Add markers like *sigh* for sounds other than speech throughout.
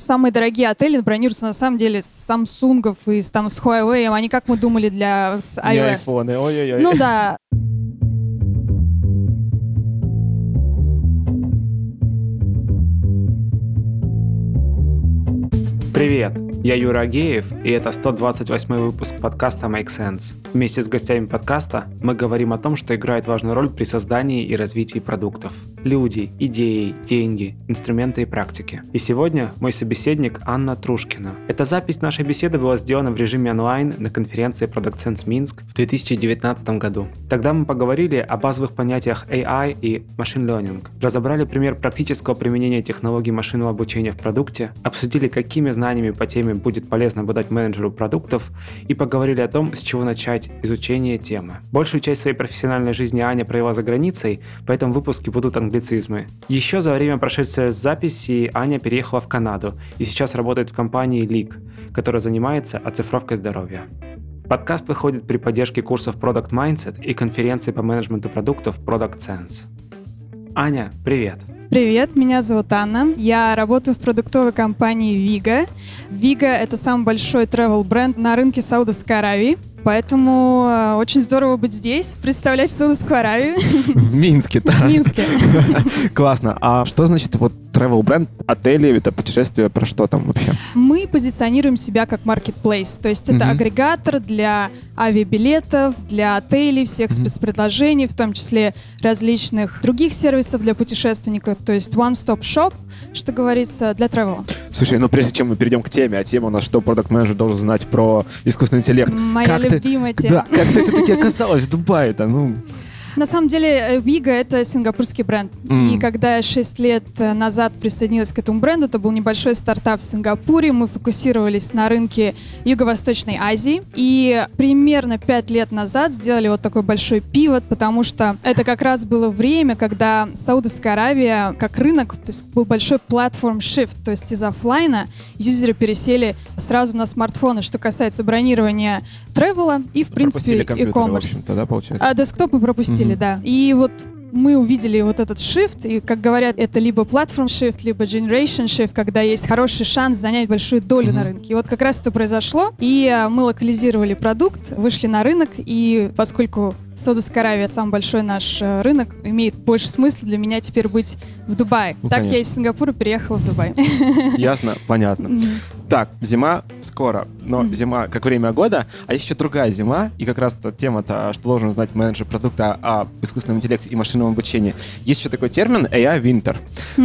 самые дорогие отели бронируются на самом деле с Samsung и с, там, с Huawei, а не как мы думали для с Не iOS. айфоны, ой-ой-ой. Ну да, Привет, я Юра Агеев, и это 128 выпуск подкаста Make Sense. Вместе с гостями подкаста мы говорим о том, что играет важную роль при создании и развитии продуктов. Люди, идеи, деньги, инструменты и практики. И сегодня мой собеседник Анна Трушкина. Эта запись нашей беседы была сделана в режиме онлайн на конференции Product Sense Минск в 2019 году. Тогда мы поговорили о базовых понятиях AI и Machine Learning, разобрали пример практического применения технологий машинного обучения в продукте, обсудили, какими знаниями по теме будет полезно обладать менеджеру продуктов и поговорили о том, с чего начать изучение темы. Большую часть своей профессиональной жизни Аня провела за границей, поэтому в выпуске будут англицизмы. Еще за время прошедшей записи Аня переехала в Канаду и сейчас работает в компании Leak, которая занимается оцифровкой здоровья. Подкаст выходит при поддержке курсов Product Mindset и конференции по менеджменту продуктов Product Sense. Аня, привет! Привет, меня зовут Анна. Я работаю в продуктовой компании Viga. Viga — это самый большой travel бренд на рынке Саудовской Аравии. Поэтому э, очень здорово быть здесь, представлять Саудовскую Аравию *laughs* В Минске, да. в Минске. *laughs* Классно. А что значит вот travel бренд, отели, это путешествие, про что там вообще? Мы позиционируем себя как marketplace, то есть это агрегатор для авиабилетов, для отелей, всех спецпредложений, в том числе различных других сервисов для путешественников, то есть one-stop shop, что говорится, для travel. Слушай, ну прежде чем мы перейдем к теме, а тема у нас что продукт менеджер должен знать про искусственный интеллект. Моя Как ты- любимая тема. Да, как ты все-таки оказалась в Дубае-то? Ну, На самом деле, э, Viga — это сингапурский бренд. М. И когда я 6 лет э, назад присоединилась к этому бренду, это был небольшой стартап в Сингапуре. Мы фокусировались на рынке Юго-Восточной Азии. И примерно 5 лет назад сделали вот такой большой пивот, потому что это как раз было время, когда Саудовская Аравия как рынок, то есть был большой платформ shift, то есть из оффлайна юзеры пересели сразу на смартфоны, что касается бронирования тревела и, в принципе, e-commerce. да, получается? А десктопы пропустили, Мгм. да. И вот мы увидели вот этот shift, и, как говорят, это либо platform shift, либо generation shift, когда есть хороший шанс занять большую долю Мгм. на рынке. И вот как раз это произошло, и а, мы локализировали продукт, вышли на рынок, и поскольку Саудовская Аравия самый большой наш э, рынок, имеет больше смысла для меня теперь быть в Дубае. Ну, так я конечно. из Сингапура переехала в Дубай. *laughs* Ясно, понятно. Так, зима скоро, но зима как время года, а есть еще другая зима, и как раз тема-то, что должен знать менеджер продукта о искусственном интеллекте и машинном обучении. Есть еще такой термин AI Winter.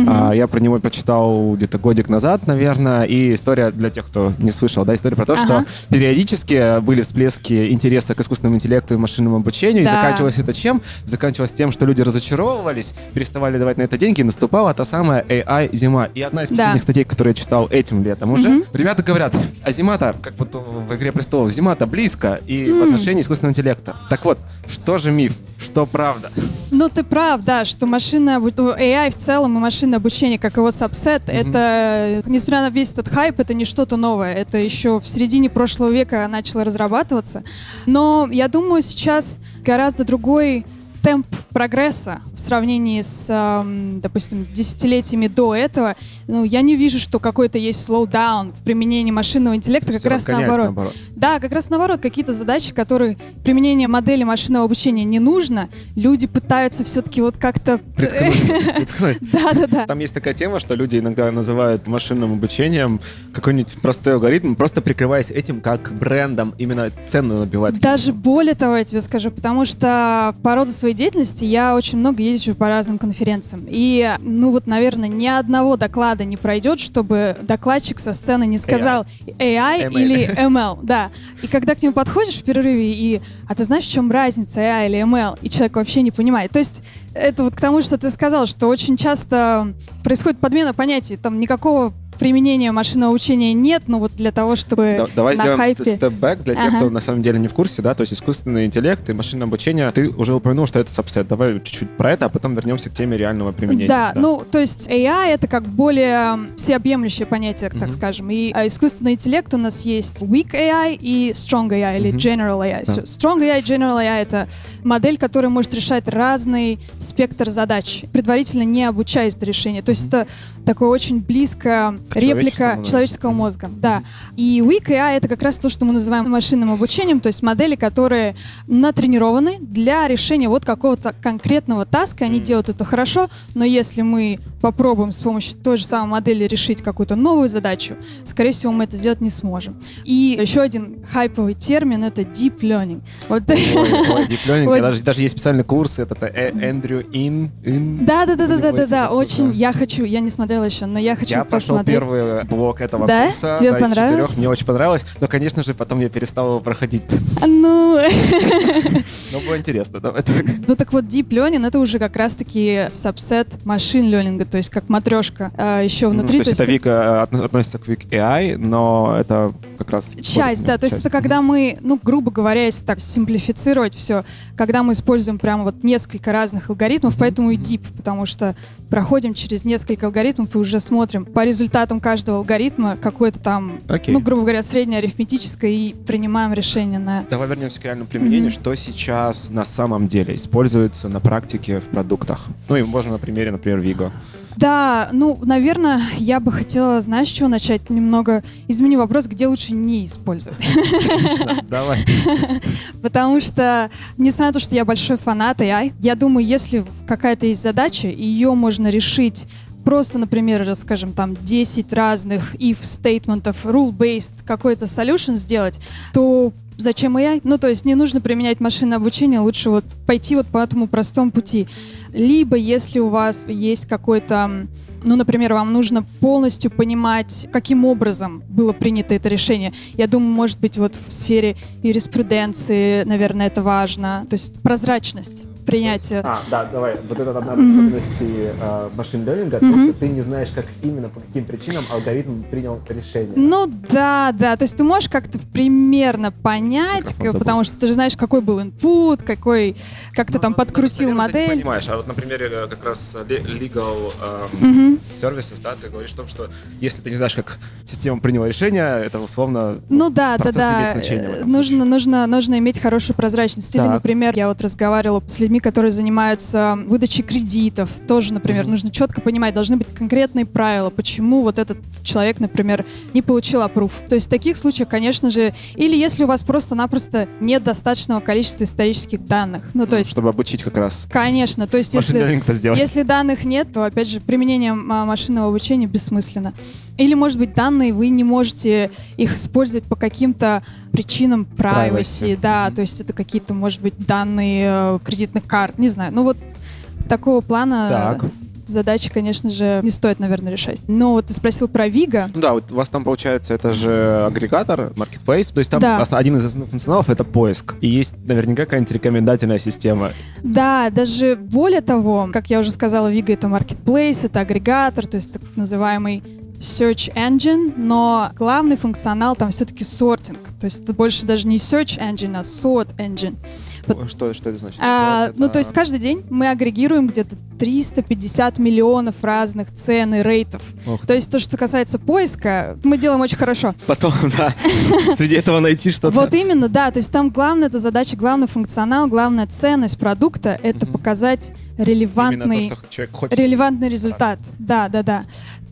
А, я про него прочитал где-то годик назад, наверное, и история для тех, кто не слышал, да, история про то, Ага. что периодически были всплески интереса к искусственному интеллекту и машинному обучению, и заканчивалось это чем? Заканчивалось тем, что люди разочаровывались, переставали давать на это деньги, и наступала та самая AI-зима. И одна из последних статей, которую я читал этим летом уже, ребята говорят, а зима-то, как вот в «Игре престолов», зима-то близко, и в отношении искусственного интеллекта. Так вот, что же миф, что правда? Ну, ты прав, да, что машина, AI в целом и машинное обучение, как его сабсет, это, несмотря на весь этот хайп, это не что-то новое. Это еще в середине прошлого века начало разрабатываться. Но я думаю, сейчас гораздо другой темп прогресса в сравнении с, допустим, десятилетиями до этого. Ну, я не вижу, что какой-то есть slowdown в применении машинного интеллекта, как Всё раз разгоняется наоборот. Да, как раз наоборот, какие-то задачи, которые применение модели машинного обучения не нужно, люди пытаются все-таки вот как-то... Приткнуть, *laughs* приткнуть. *laughs* Да-да-да. Там есть такая тема, что люди иногда называют машинным обучением какой-нибудь простой алгоритм, просто прикрываясь этим как брендом, именно цену набивать. Даже более того, я тебе скажу, потому что по роду своей деятельности я очень много езжу по разным конференциям. И, ну вот, наверное, ни одного доклада не пройдет, чтобы докладчик со сцены не сказал AI, ML. или ML. Да. И когда к нему подходишь в перерыве и «А ты знаешь, в чем разница AI или ML?» И человек вообще не понимает. То есть это вот к тому, что ты сказал, что очень часто происходит подмена понятий. Там никакого применения машинного обучения нет, но вот для того, чтобы Да- давай на сделаем хайпе... степ-бэк для тех, Ага. кто на самом деле не в курсе, да, то есть искусственный интеллект и машинное обучение. Ты уже упомянул, что это сабсет. Давай чуть-чуть про это, а потом вернемся к теме реального применения. Да, ну, то есть AI — это как более всеобъемлющее понятие, так Мгм. скажем. И а, искусственный интеллект у нас есть Weak AI и Strong AI, или Мгм. General AI. Да. Strong AI, General AI — это модель, которая может решать разный спектр задач, предварительно не обучаясь до решения. То есть это такое очень близкое К реплика человеческому, да. человеческого Мгм. мозга. Да. И Weak AI — это как раз то, что мы называем машинным обучением, то есть модели, которые натренированы для решения вот какого-то конкретного таска, они Мгм. делают это хорошо, но если мы попробуем с помощью той же самой модели решить какую-то новую задачу, скорее всего, мы это сделать не сможем. И еще один хайповый термин — это deep learning. Вот Ой, ой, deep learning. *laughs* Вот. Даже, даже есть специальный курс, это Эндрю Ин. Да, да, да, да, да, да, да, это очень. Я хочу, я не смотрела еще, но я хочу Я прошел посмотреть. первый блок этого Да? курса. Тебе да, из понравилось? четырех. Мне очень понравилось. Но, конечно же, потом я перестал его проходить. Ну, *laughs* Но было интересно. Давай так. ну так вот, deep learning это уже как раз-таки сабсет машин ленинга, то есть как матрешка а, еще Ну, внутри. то есть это Вика э, отно- относится к Week AI, но это как раз... Часть, да, то есть это когда мы, ну, грубо говоря, если так симплифицировать все, когда мы используем прямо вот несколько разных алгоритмов, поэтому и deep, потому что проходим через несколько алгоритмов и уже смотрим по результатам каждого алгоритма какое-то там, Окей. ну, грубо говоря, среднее арифметическое и принимаем решение на... Давай вернемся к реальному применению. Мгм. Что сейчас на самом деле используется на практике в продуктах? Ну и можно на примере, например, Vigo. Да, ну, наверное, я бы хотела, знаешь, с чего начать? Немного изменю вопрос, где лучше не использовать. Отлично, *laughs* давай. Потому что, несмотря на то, что я большой фанат AI, я думаю, если какая-то есть задача, ее можно решить просто, например, скажем, там 10 разных if стейтментов, rule-based какой-то solution сделать, то зачем AI? Ну, то есть не нужно применять машинное обучение, лучше вот пойти вот по этому простому пути. Либо, если у вас есть какой-то ну, например, вам нужно полностью понимать, каким образом было принято это решение. Я думаю, может быть, вот в сфере юриспруденции, наверное, это важно. То есть прозрачность принятия. А, да, давай. Вот это одна из особенностей э, то, что ты не знаешь, как именно, по каким причинам алгоритм принял решение. Ну да, да. То есть ты можешь как-то примерно понять, Микрофон к- забыл. потому что ты же знаешь, какой был input, какой, как ты там подкрутил модель. понимаешь, а вот, например, э, как раз э, le- legal э, Мгм. services, да, ты говоришь о том, что если ты не знаешь, как система приняла решение, это условно... Ну да, да, процесс да. имеет значение Э, Нужно, нужно, нужно иметь хорошую прозрачность. Или, Так. например, я вот разговаривала с людьми, которые занимаются выдачей кредитов. Тоже, например, нужно четко понимать, должны быть конкретные правила, почему вот этот человек, например, не получил опруф. То есть в таких случаях, конечно же, или если у вас просто-напросто нет достаточного количества исторических данных. Ну, то есть, Чтобы обучить как раз конечно, то есть если... Если данных нет, то, опять же, применение м, машинного обучения бессмысленно. Или, может быть, данные вы не можете их использовать по каким-то причинам privacy, Privacy. да, то есть это какие-то, может быть, данные э, кредитных карт, не знаю. Ну вот такого плана Так. задачи, конечно же, не стоит, наверное, решать. Но вот ты спросил про Вига. Ну да, вот у вас там получается это же агрегатор, marketplace, то есть там Да. один из основных функционалов это поиск. И есть наверняка какая-нибудь рекомендательная система. Да, даже более того, как я уже сказала, Вига это marketplace, это агрегатор, то есть так называемый search engine, но главный функционал там все-таки сортинг. То есть это больше даже не search engine, а sort engine. Что, что это значит? А, ну, это- то есть каждый день мы агрегируем где-то 350 миллионов разных цен и рейтов. Ох То есть то, что касается поиска, мы делаем очень хорошо. Потом, *laughs* да, среди этого найти что-то. Вот именно, да. То есть там главная эта задача, главный функционал, главная ценность продукта — это показать релевантный. Релевантный результат. Да, да, да.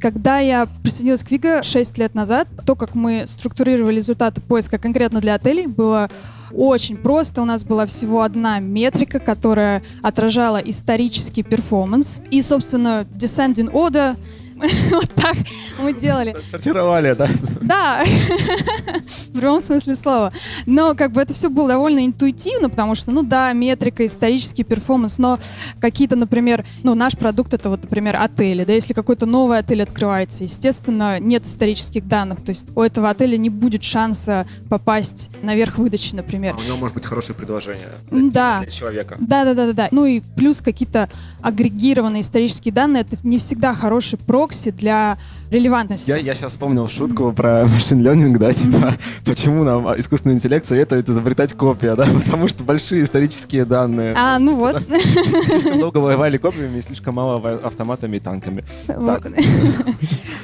Когда я присоединилась к Вига 6 лет назад, то, как мы структурировали результаты поиска конкретно для отелей, было очень просто. У нас была всего одна метрика, которая отражала исторический перформанс. И, собственно, descending order *laughs* вот так мы делали. Сортировали, да? Да, *laughs* в прямом смысле слова. Но как бы это все было довольно интуитивно, потому что, ну да, метрика, исторический перформанс, но какие-то, например, ну наш продукт это вот, например, отели, да, если какой-то новый отель открывается, естественно, нет исторических данных, то есть у этого отеля не будет шанса попасть наверх выдачи, например. А у него может быть хорошее предложение М, Да. для человека. Да, да, да, да, да. Ну и плюс какие-то агрегированные исторические данные, это не всегда хороший прокси для релевантности. Я, я сейчас вспомнил шутку про машин learning, да, типа, *laughs* почему нам а, искусственный интеллект советует изобретать копия, да, *laughs* потому что большие исторические данные. А, ну типа, вот. да, Слишком долго воевали копиями и слишком мало автоматами и танками. Вот. *laughs*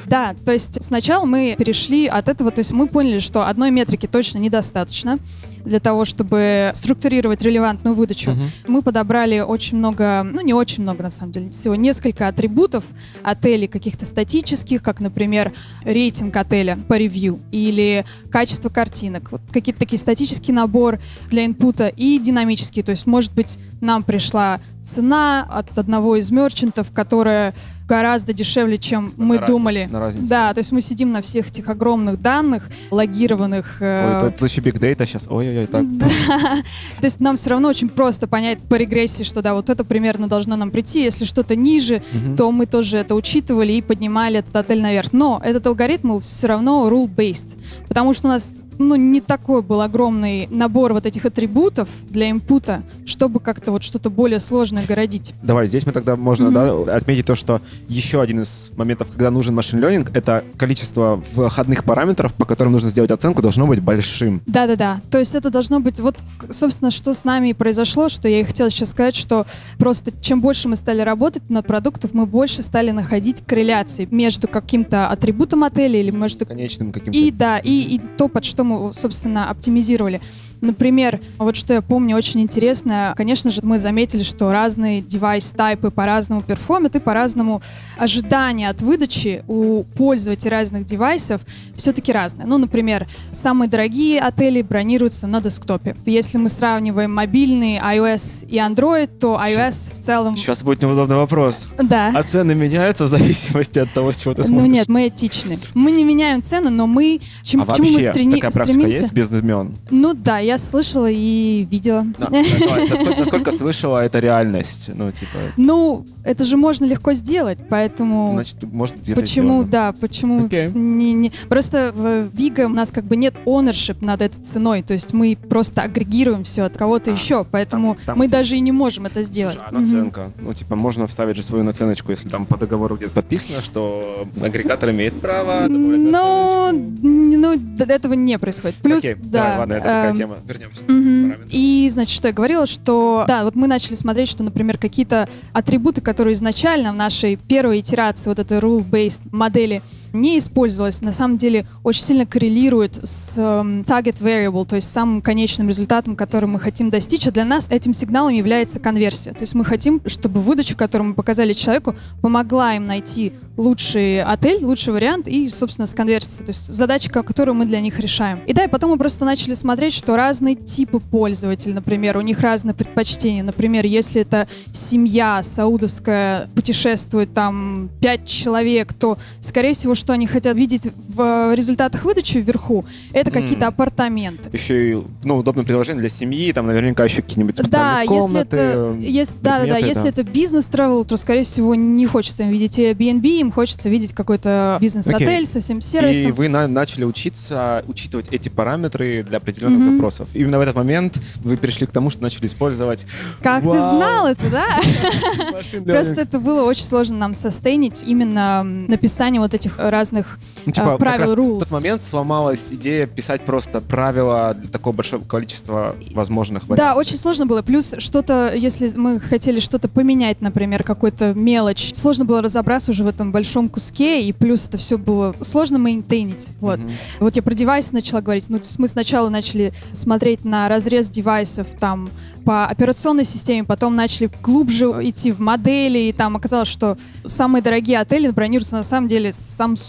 Да, то есть сначала мы перешли от этого, то есть мы поняли, что одной метрики точно недостаточно для того, чтобы структурировать релевантную выдачу. Мгм. Мы подобрали очень много, ну не очень много на самом деле, всего несколько атрибутов отелей, каких каких-то статических, как, например, рейтинг отеля по ревью или качество картинок. Вот какие-то такие статический набор для инпута и динамический. То есть, может быть, нам пришла цена от одного из мерчантов, которая гораздо дешевле, чем мы На думали. на разницу. Да, то есть мы сидим на всех этих огромных данных, логированных. э, Ой, тут еще биг дейта сейчас. Ой-ой-ой, так. *laughs* То есть нам все равно очень просто понять по регрессии, что да, вот это примерно должно нам прийти. Если что-то ниже, то мы тоже это учитывали и поднимали этот отель наверх. Но этот алгоритм все равно rule-based, потому что у нас ну, не такой был огромный набор вот этих атрибутов для импута, чтобы как-то вот что-то более сложное городить. Давай, здесь мы тогда можно Мгм. да, отметить то, что еще один из моментов, когда нужен машин learning, это количество входных параметров, по которым нужно сделать оценку, должно быть большим. Да-да-да. То есть это должно быть... Вот, собственно, что с нами и произошло, что я и хотела сейчас сказать, что просто чем больше мы стали работать над продуктом, мы больше стали находить корреляции между каким-то атрибутом отеля или между... Конечным каким-то. И да, и, и то, под что мы, собственно, оптимизировали. Например, вот что я помню очень интересно, конечно же, мы заметили, что разные девайс-тайпы по-разному перформят и по-разному ожидания от выдачи у пользователей разных девайсов все-таки разные. Ну, например, самые дорогие отели бронируются на десктопе. Если мы сравниваем мобильный iOS и Android, то iOS в целом... Сейчас будет неудобный вопрос. Да. А цены меняются в зависимости от того, с чего ты Ну смотришь? нет, мы этичны. Мы не меняем цены, но мы... Чем, А чему мы вообще стрени- такая практика стремимся? есть без имен? Ну да, я слышала и видела. Да, давай, насколько, насколько слышала, это реальность. Ну, типа, Ну, это же можно легко сделать, поэтому значит, может, где-то почему, сделано. да, почему Окей. не, не... Просто в Вига у нас как бы нет ownership над этой ценой, то есть мы просто агрегируем все от кого-то А, еще, поэтому там- мы даже и не можем это сделать. Слушай, а наценка? Ну, типа, можно вставить же свою наценочку, если там по договору где-то подписано, что агрегатор имеет право ну, д- этого не происходит. Плюс, Окей, да, давай, ладно, это такая эм, тема. Вернемся. Параметры. И, значит, что я говорила, что, да, вот мы начали смотреть, что, например, какие-то атрибуты, которые изначально в нашей первой итерации вот этой rule-based модели не использовалось, на самом деле очень сильно коррелирует с эм, target variable, то есть самым конечным результатом, который мы хотим достичь. А для нас этим сигналом является конверсия. То есть мы хотим, чтобы выдача, которую мы показали человеку, помогла им найти лучший отель, лучший вариант и, собственно, с конверсией. То есть задача, которую мы для них решаем. И да, и потом мы просто начали смотреть, что разные типы пользователей, например, у них разные предпочтения. Например, если это семья саудовская путешествует там пять человек, то, скорее всего, что они хотят видеть в результатах выдачи вверху, это какие-то апартаменты. Еще и, ну, удобное приложение для семьи, там наверняка еще какие-нибудь Да, специальные если комнаты, это, э, если, да, да, да, если это бизнес-тревел, то, скорее всего, не хочется им видеть Airbnb, им хочется видеть какой-то бизнес-отель Окей. со всем И сервисом. вы на- начали учиться учитывать эти параметры для определенных Мгм. запросов. Именно в этот момент вы перешли к тому, что начали использовать Как ты Вау. знал это, да? *laughs* Просто это было очень сложно нам состейнить именно написание вот этих разных Ну, типа, а, как раз правил, в rules. тот момент сломалась идея писать просто правила для такого большого количества возможных вариаций. Да, очень сложно было. Плюс что-то, если мы хотели что-то поменять, например, какую-то мелочь, сложно было разобраться уже в этом большом куске, и плюс это все было сложно мейнтейнить. Вот. Мгм. Вот я про девайсы начала говорить. Ну, то есть мы сначала начали смотреть на разрез девайсов там по операционной системе, потом начали глубже идти в модели, и там оказалось, что самые дорогие отели бронируются на самом деле с Samsung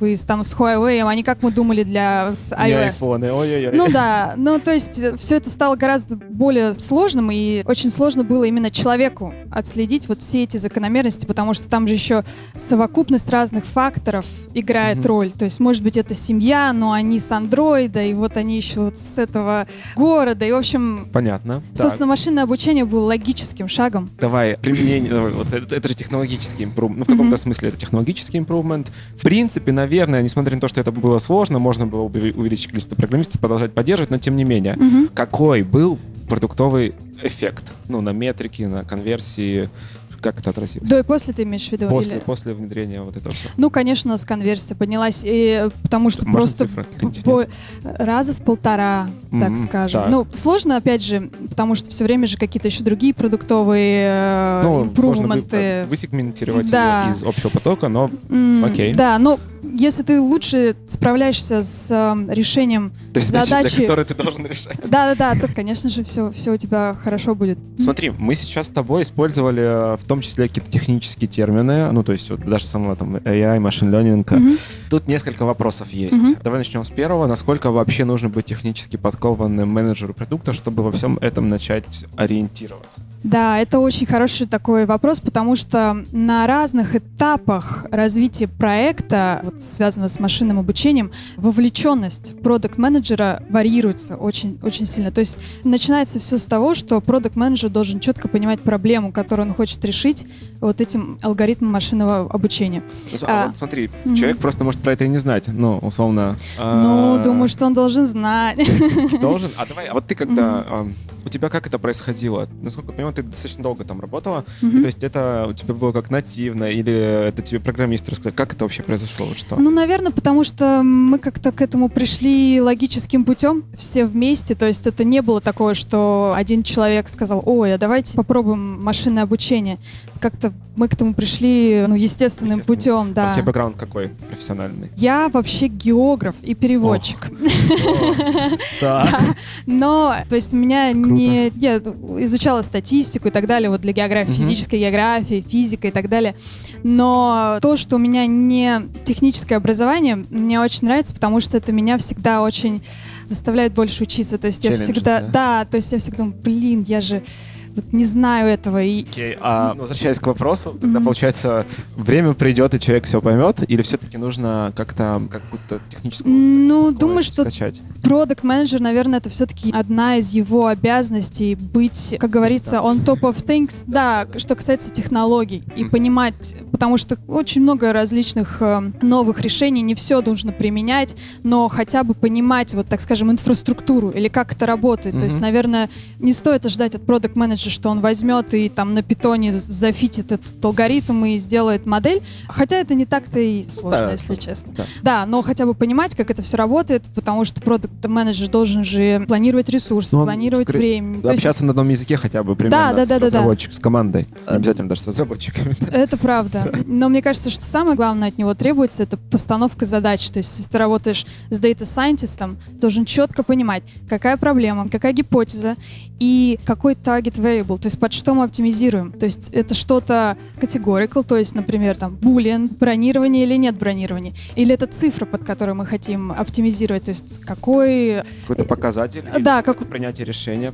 и с, там, с Huawei, не как мы думали для с iOS. айфоны, ой-ой-ой. Ну да, ну то есть все это стало гораздо более сложным, и очень сложно было именно человеку отследить вот все эти закономерности, потому что там же еще совокупность разных факторов играет Мгм. роль. То есть, может быть, это семья, но они с андроида, и вот они еще вот с этого города. И, в общем, Понятно. Так, собственно, машинное обучение было логическим шагом. Давай, применение, вот это, это же технологический импрувмент. Ну, в каком-то Мгм. смысле это технологический импрувмент. В принципе, наверное, несмотря на то, что это было сложно, можно было бы увеличить количество программистов, продолжать поддерживать, но тем не менее. Мгм. Какой был продуктовый эффект? Ну, на метрики, на конверсии, как это отразилось? До и после ты имеешь в виду? После, или- после внедрения вот этого всего. Ну, конечно, у нас конверсия поднялась, и, потому что Можно просто цифры по- раза в полтора, так Мгм, скажем. так. Ну, сложно, опять же, потому что все время же какие-то еще другие продуктовые э, Ну, сложно вы- импрувменты. высегментировать Да. из общего потока, но М, окей. Да, ну, если ты лучше справляешься с э, решением То есть задачи, задачи... для которой ты должен решать. Да-да-да, то, конечно же, все, все у тебя хорошо будет. Смотри, мы сейчас с тобой использовали э, в том числе какие-то технические термины, ну, то есть вот даже самого там AI, машин learning. Мгм. Тут несколько вопросов есть. Мгм. Давай начнем с первого. Насколько вообще нужно быть технически подкованным менеджеру продукта, чтобы во всем этом начать ориентироваться? Да, это очень хороший такой вопрос, потому что на разных этапах развития проекта, вот, связанного с машинным обучением, вовлеченность продукт-менеджера варьируется очень, очень сильно. То есть начинается все с того, что продукт-менеджер должен четко понимать проблему, которую он хочет решить вот этим алгоритмом машинного обучения. А А, вот смотри, мгм. человек просто может про это и не знать. Ну, условно. Ну, а, думаю, что он должен знать. *laughs* Должен. А давай, а вот ты когда... У тебя как это происходило? Насколько я понимаю, ты достаточно долго там работала. То есть это у тебя было как нативно, или это тебе программист рассказал? Как это вообще произошло? Вот что? Ну, наверное, потому что мы как-то к этому пришли логическим путем, все вместе. То есть это не было такое, что один человек сказал, ой, а давайте попробуем машинное обучение. Как-то мы к этому пришли, ну, естественным путем, А да. у тебя бэкграунд какой профессиональный? Я вообще географ и переводчик. *laughs* Да. Но, то есть, у меня не... Я изучала статистику и так далее, вот для географии, физической географии, физика и так далее. Но то, что у меня не техническое образование, мне очень нравится, потому что это меня всегда очень заставляет больше учиться. То есть я всегда... да? Да, то есть я всегда думаю, блин, я же вот не знаю этого. И Окей, а возвращаясь к вопросу, тогда Мгм. получается, время придет, и человек все поймет, или все-таки нужно как-то какую-то техническую ну, скорость думаю, что продукт менеджер наверное, это все-таки одна из его обязанностей быть, как говорится, on top of things, да, что касается технологий и Мгм. понимать, потому что очень много различных э, новых решений, не все нужно применять, но хотя бы понимать, вот так скажем, инфраструктуру или как это работает. То есть, наверное, не стоит ожидать от продукт менеджера, что он возьмет и там на питоне зафитит этот алгоритм и сделает модель, хотя это не так-то и сложно, Да, если честно. да. Да, но хотя бы понимать, как это все работает, потому что продукт-менеджер должен же планировать ресурсы, Ну, планировать скорее время. Есть Общаться на одном языке хотя бы примерно да, с да, да, да. с командой. Не Э, обязательно даже с разработчиками. Это правда. Но мне кажется, что самое главное от него требуется, это постановка задач. То есть, если ты работаешь с data scientist, должен четко понимать, какая проблема, какая гипотеза и какой target variable, то есть под что мы оптимизируем. То есть это что-то categorical, то есть, например, там, boolean, бронирование или нет бронирования. Или это цифра, под которой мы хотим оптимизировать, то есть какой... Какой-то показатель. Э, Да, как принятие решения.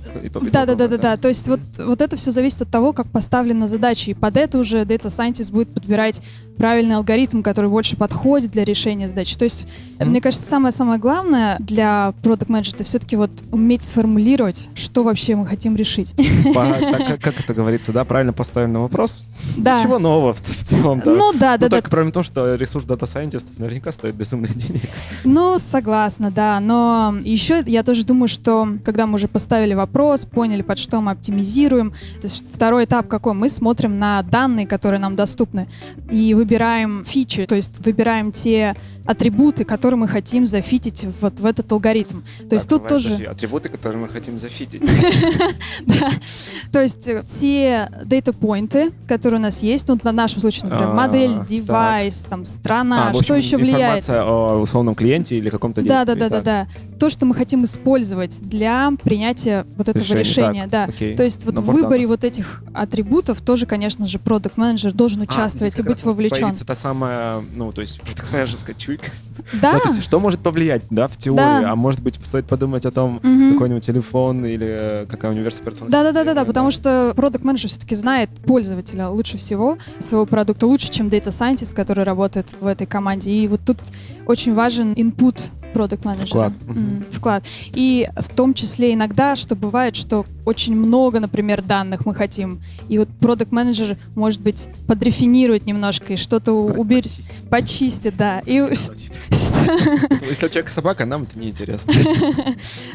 Да, да, да, да, да. То есть вот, вот это все зависит от того, как поставлена задача. И под это уже Data Scientist будет подбирать правильный алгоритм, который больше подходит для решения задачи. То есть, э, Мгм. мне кажется, самое-самое главное для продукт менеджера это все-таки вот уметь сформулировать, что вообще мы хотим решить. По- так как- это говорится, да, правильно поставленный вопрос. Да. Ничего нового в, в целом. да. Ну да, да, Ну, да. только проблема в том, что ресурс дата-сайентистов наверняка стоит безумных денег. Ну, согласна, да. Но еще я тоже думаю, что когда мы уже поставили вопрос, поняли, под что мы оптимизируем, то есть второй этап какой? Мы смотрим на данные, которые нам доступны, и выбираем фичи, то есть выбираем те атрибуты, которые мы хотим зафитить вот в этот алгоритм. То есть Так, тут давай, тоже... подожди, атрибуты, которые мы хотим зафитить. *laughs* То есть э, те дата-поинты, которые у нас есть, ну, на нашем случае, например, А, модель, девайс, там, страна, А, что еще влияет. Информация о условном клиенте или каком-то действии. да, да, да, да. То, что мы хотим использовать для принятия вот этого решения, да. То есть вот в выборе вот этих атрибутов тоже, конечно же, продукт менеджер должен А, участвовать и быть вовлечен. Появится та самая, ну, то есть, продукт-менеджерская чуйка. Да. Ну, то есть, что может повлиять, да, в теории? А может быть, стоит подумать о том, какой-нибудь телефон или э, какая у него версия операционной Да, потому что продукт менеджер все-таки знает пользователя лучше всего своего продукта, лучше, чем Data Scientist, который работает в этой команде. И вот тут очень важен input продукт менеджера. Вклад. Мгм. Вклад. И в том числе иногда, что бывает, что очень много, например, данных мы хотим, и вот продукт менеджер может быть подрефинирует немножко и что-то уберет, почистит, да. И ш- *laughs* что- Если у человека собака, нам это неинтересно. *laughs*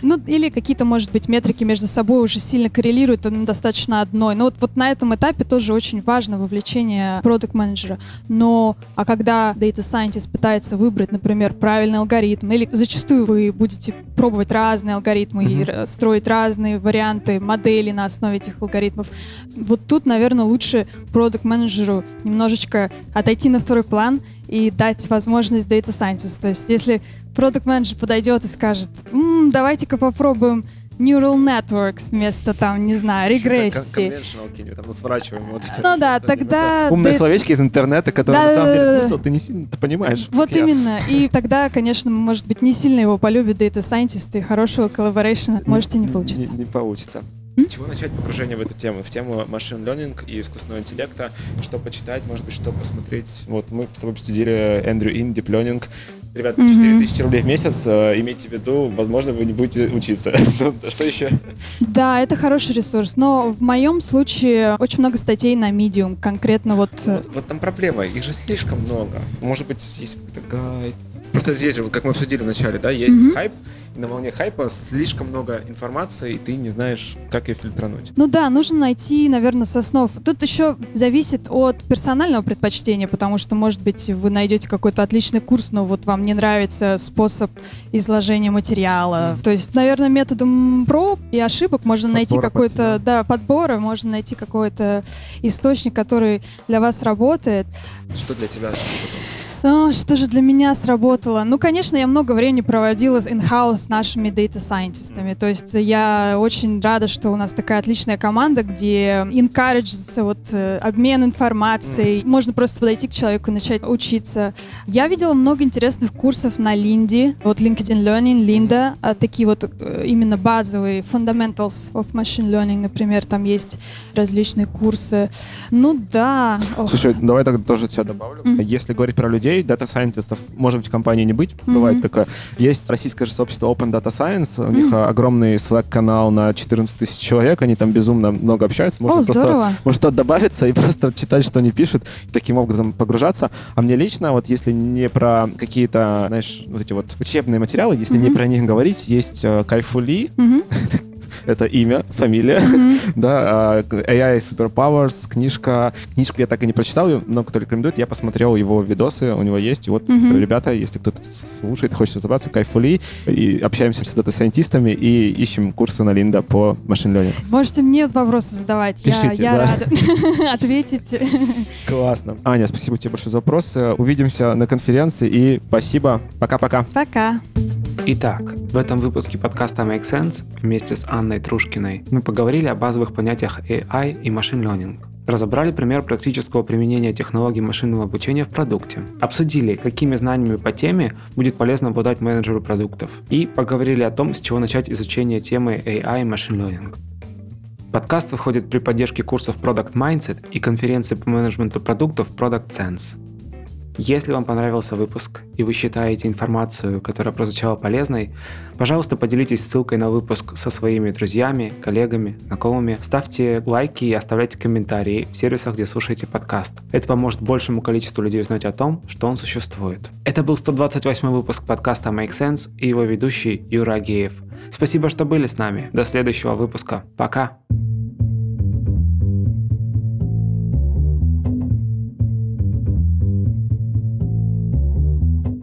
Ну, или какие-то, может быть, метрики между собой уже сильно коррелируют, ну, достаточно одной. Но вот, вот на этом этапе тоже очень важно вовлечение продукт-менеджера. Но, а когда Data Scientist пытается выбрать, например, правильный алгоритм, или зачастую вы будете пробовать разные алгоритмы и Мгм. р- строить разные варианты моделей на основе этих алгоритмов. Вот тут, наверное, лучше продукт-менеджеру немножечко отойти на второй план и дать возможность data scientist. То есть если продукт-менеджер подойдет и скажет, «М, давайте-ка попробуем neural networks вместо там, не знаю, регрессии. Там сворачиваем вот эти Ну да, тогда... Умные да- словечки из интернета, которые на самом деле смысл ты не сильно понимаешь. Вот именно. И тогда, конечно, может быть, не сильно его полюбит Data Scientist, и хорошего collaboration а может и не получиться. Не, не получится. С чего начать погружение в эту тему, в тему machine learning и искусственного интеллекта? Что почитать, может быть, что посмотреть? Вот мы с тобой обсудили Andrew Ng, Deep Learning. Ребята, Мгм. 4000 рублей в месяц, э, имейте в виду, возможно, вы не будете учиться. *laughs* Ну, Что еще? Да, это хороший ресурс, но в моем случае очень много статей на Medium, конкретно вот... э, Вот, вот там проблема, их же слишком много. Может быть, есть какой-то гайд. Просто здесь же, вот как мы обсудили в начале, да, есть Мгм. хайп, и на волне хайпа слишком много информации, и ты не знаешь, как ее фильтрануть. Ну да, нужно найти, наверное, с основ. Тут еще зависит от персонального предпочтения, потому что, может быть, вы найдете какой-то отличный курс, но вот вам не нравится способ изложения материала. То есть, наверное, методом проб и ошибок можно найти Подбора, какой-то, да, подбора, можно найти какой-то источник, который для вас работает. Что для тебя? А, что же для меня сработало? Ну, конечно, я много времени проводила с in-house с нашими дата-сайентистами. То есть я очень рада, что у нас такая отличная команда, где encourages вот э, обмен информацией. Можно просто подойти к человеку и начать учиться. Я видела много интересных курсов на Линде. Вот LinkedIn Learning, Линда. а такие вот э, именно базовые fundamentals of machine learning, например, там есть различные курсы. Ну да. Слушай, давай тогда тоже тебя добавлю. Мгм. Если говорить про людей, дата-сайентистов, может быть, в компании не быть, Мгм. бывает такое. Есть российское же сообщество Open Data Science, у них Мгм. а, огромный Slack-канал на 14 тысяч человек, они там безумно много общаются, можно О, просто может что-то добавиться и *laughs* просто читать, что они пишут, и таким образом погружаться. А мне лично, вот если не про какие-то, знаешь, вот эти вот учебные материалы, если не Мгм. про них говорить, есть э, Кай-Фу Ли, Мгм. Это имя, фамилия, Мгм. да, а, AI Superpowers, книжка, книжку я так и не прочитал, ее много кто рекомендует, я посмотрел его видосы, у него есть, и вот, ребята, если кто-то слушает, хочет разобраться, кайфули, и общаемся с дата-сайентистами и ищем курсы на Линда по машин learning. Можете мне вопросы задавать. Пишите, я я да. рада *laughs* ответить. Классно. Аня, спасибо тебе большое за вопросы. Увидимся на конференции и спасибо. Пока-пока. Пока. Итак, в этом выпуске подкаста Make Sense вместе с Анной Трушкиной мы поговорили о базовых понятиях AI и Machine Learning. Разобрали пример практического применения технологий машинного обучения в продукте. Обсудили, какими знаниями по теме будет полезно обладать менеджеру продуктов. И поговорили о том, с чего начать изучение темы AI и Machine Learning. Подкаст выходит при поддержке курсов Product Mindset и конференции по менеджменту продуктов Product Sense. Если вам понравился выпуск и вы считаете информацию, которая прозвучала полезной, пожалуйста, поделитесь ссылкой на выпуск со своими друзьями, коллегами, знакомыми. Ставьте лайки и оставляйте комментарии в сервисах, где слушаете подкаст. Это поможет большему количеству людей узнать о том, что он существует. Это был 128 выпуск подкаста Make Sense и его ведущий Юра Агеев. Спасибо, что были с нами. До следующего выпуска. Пока!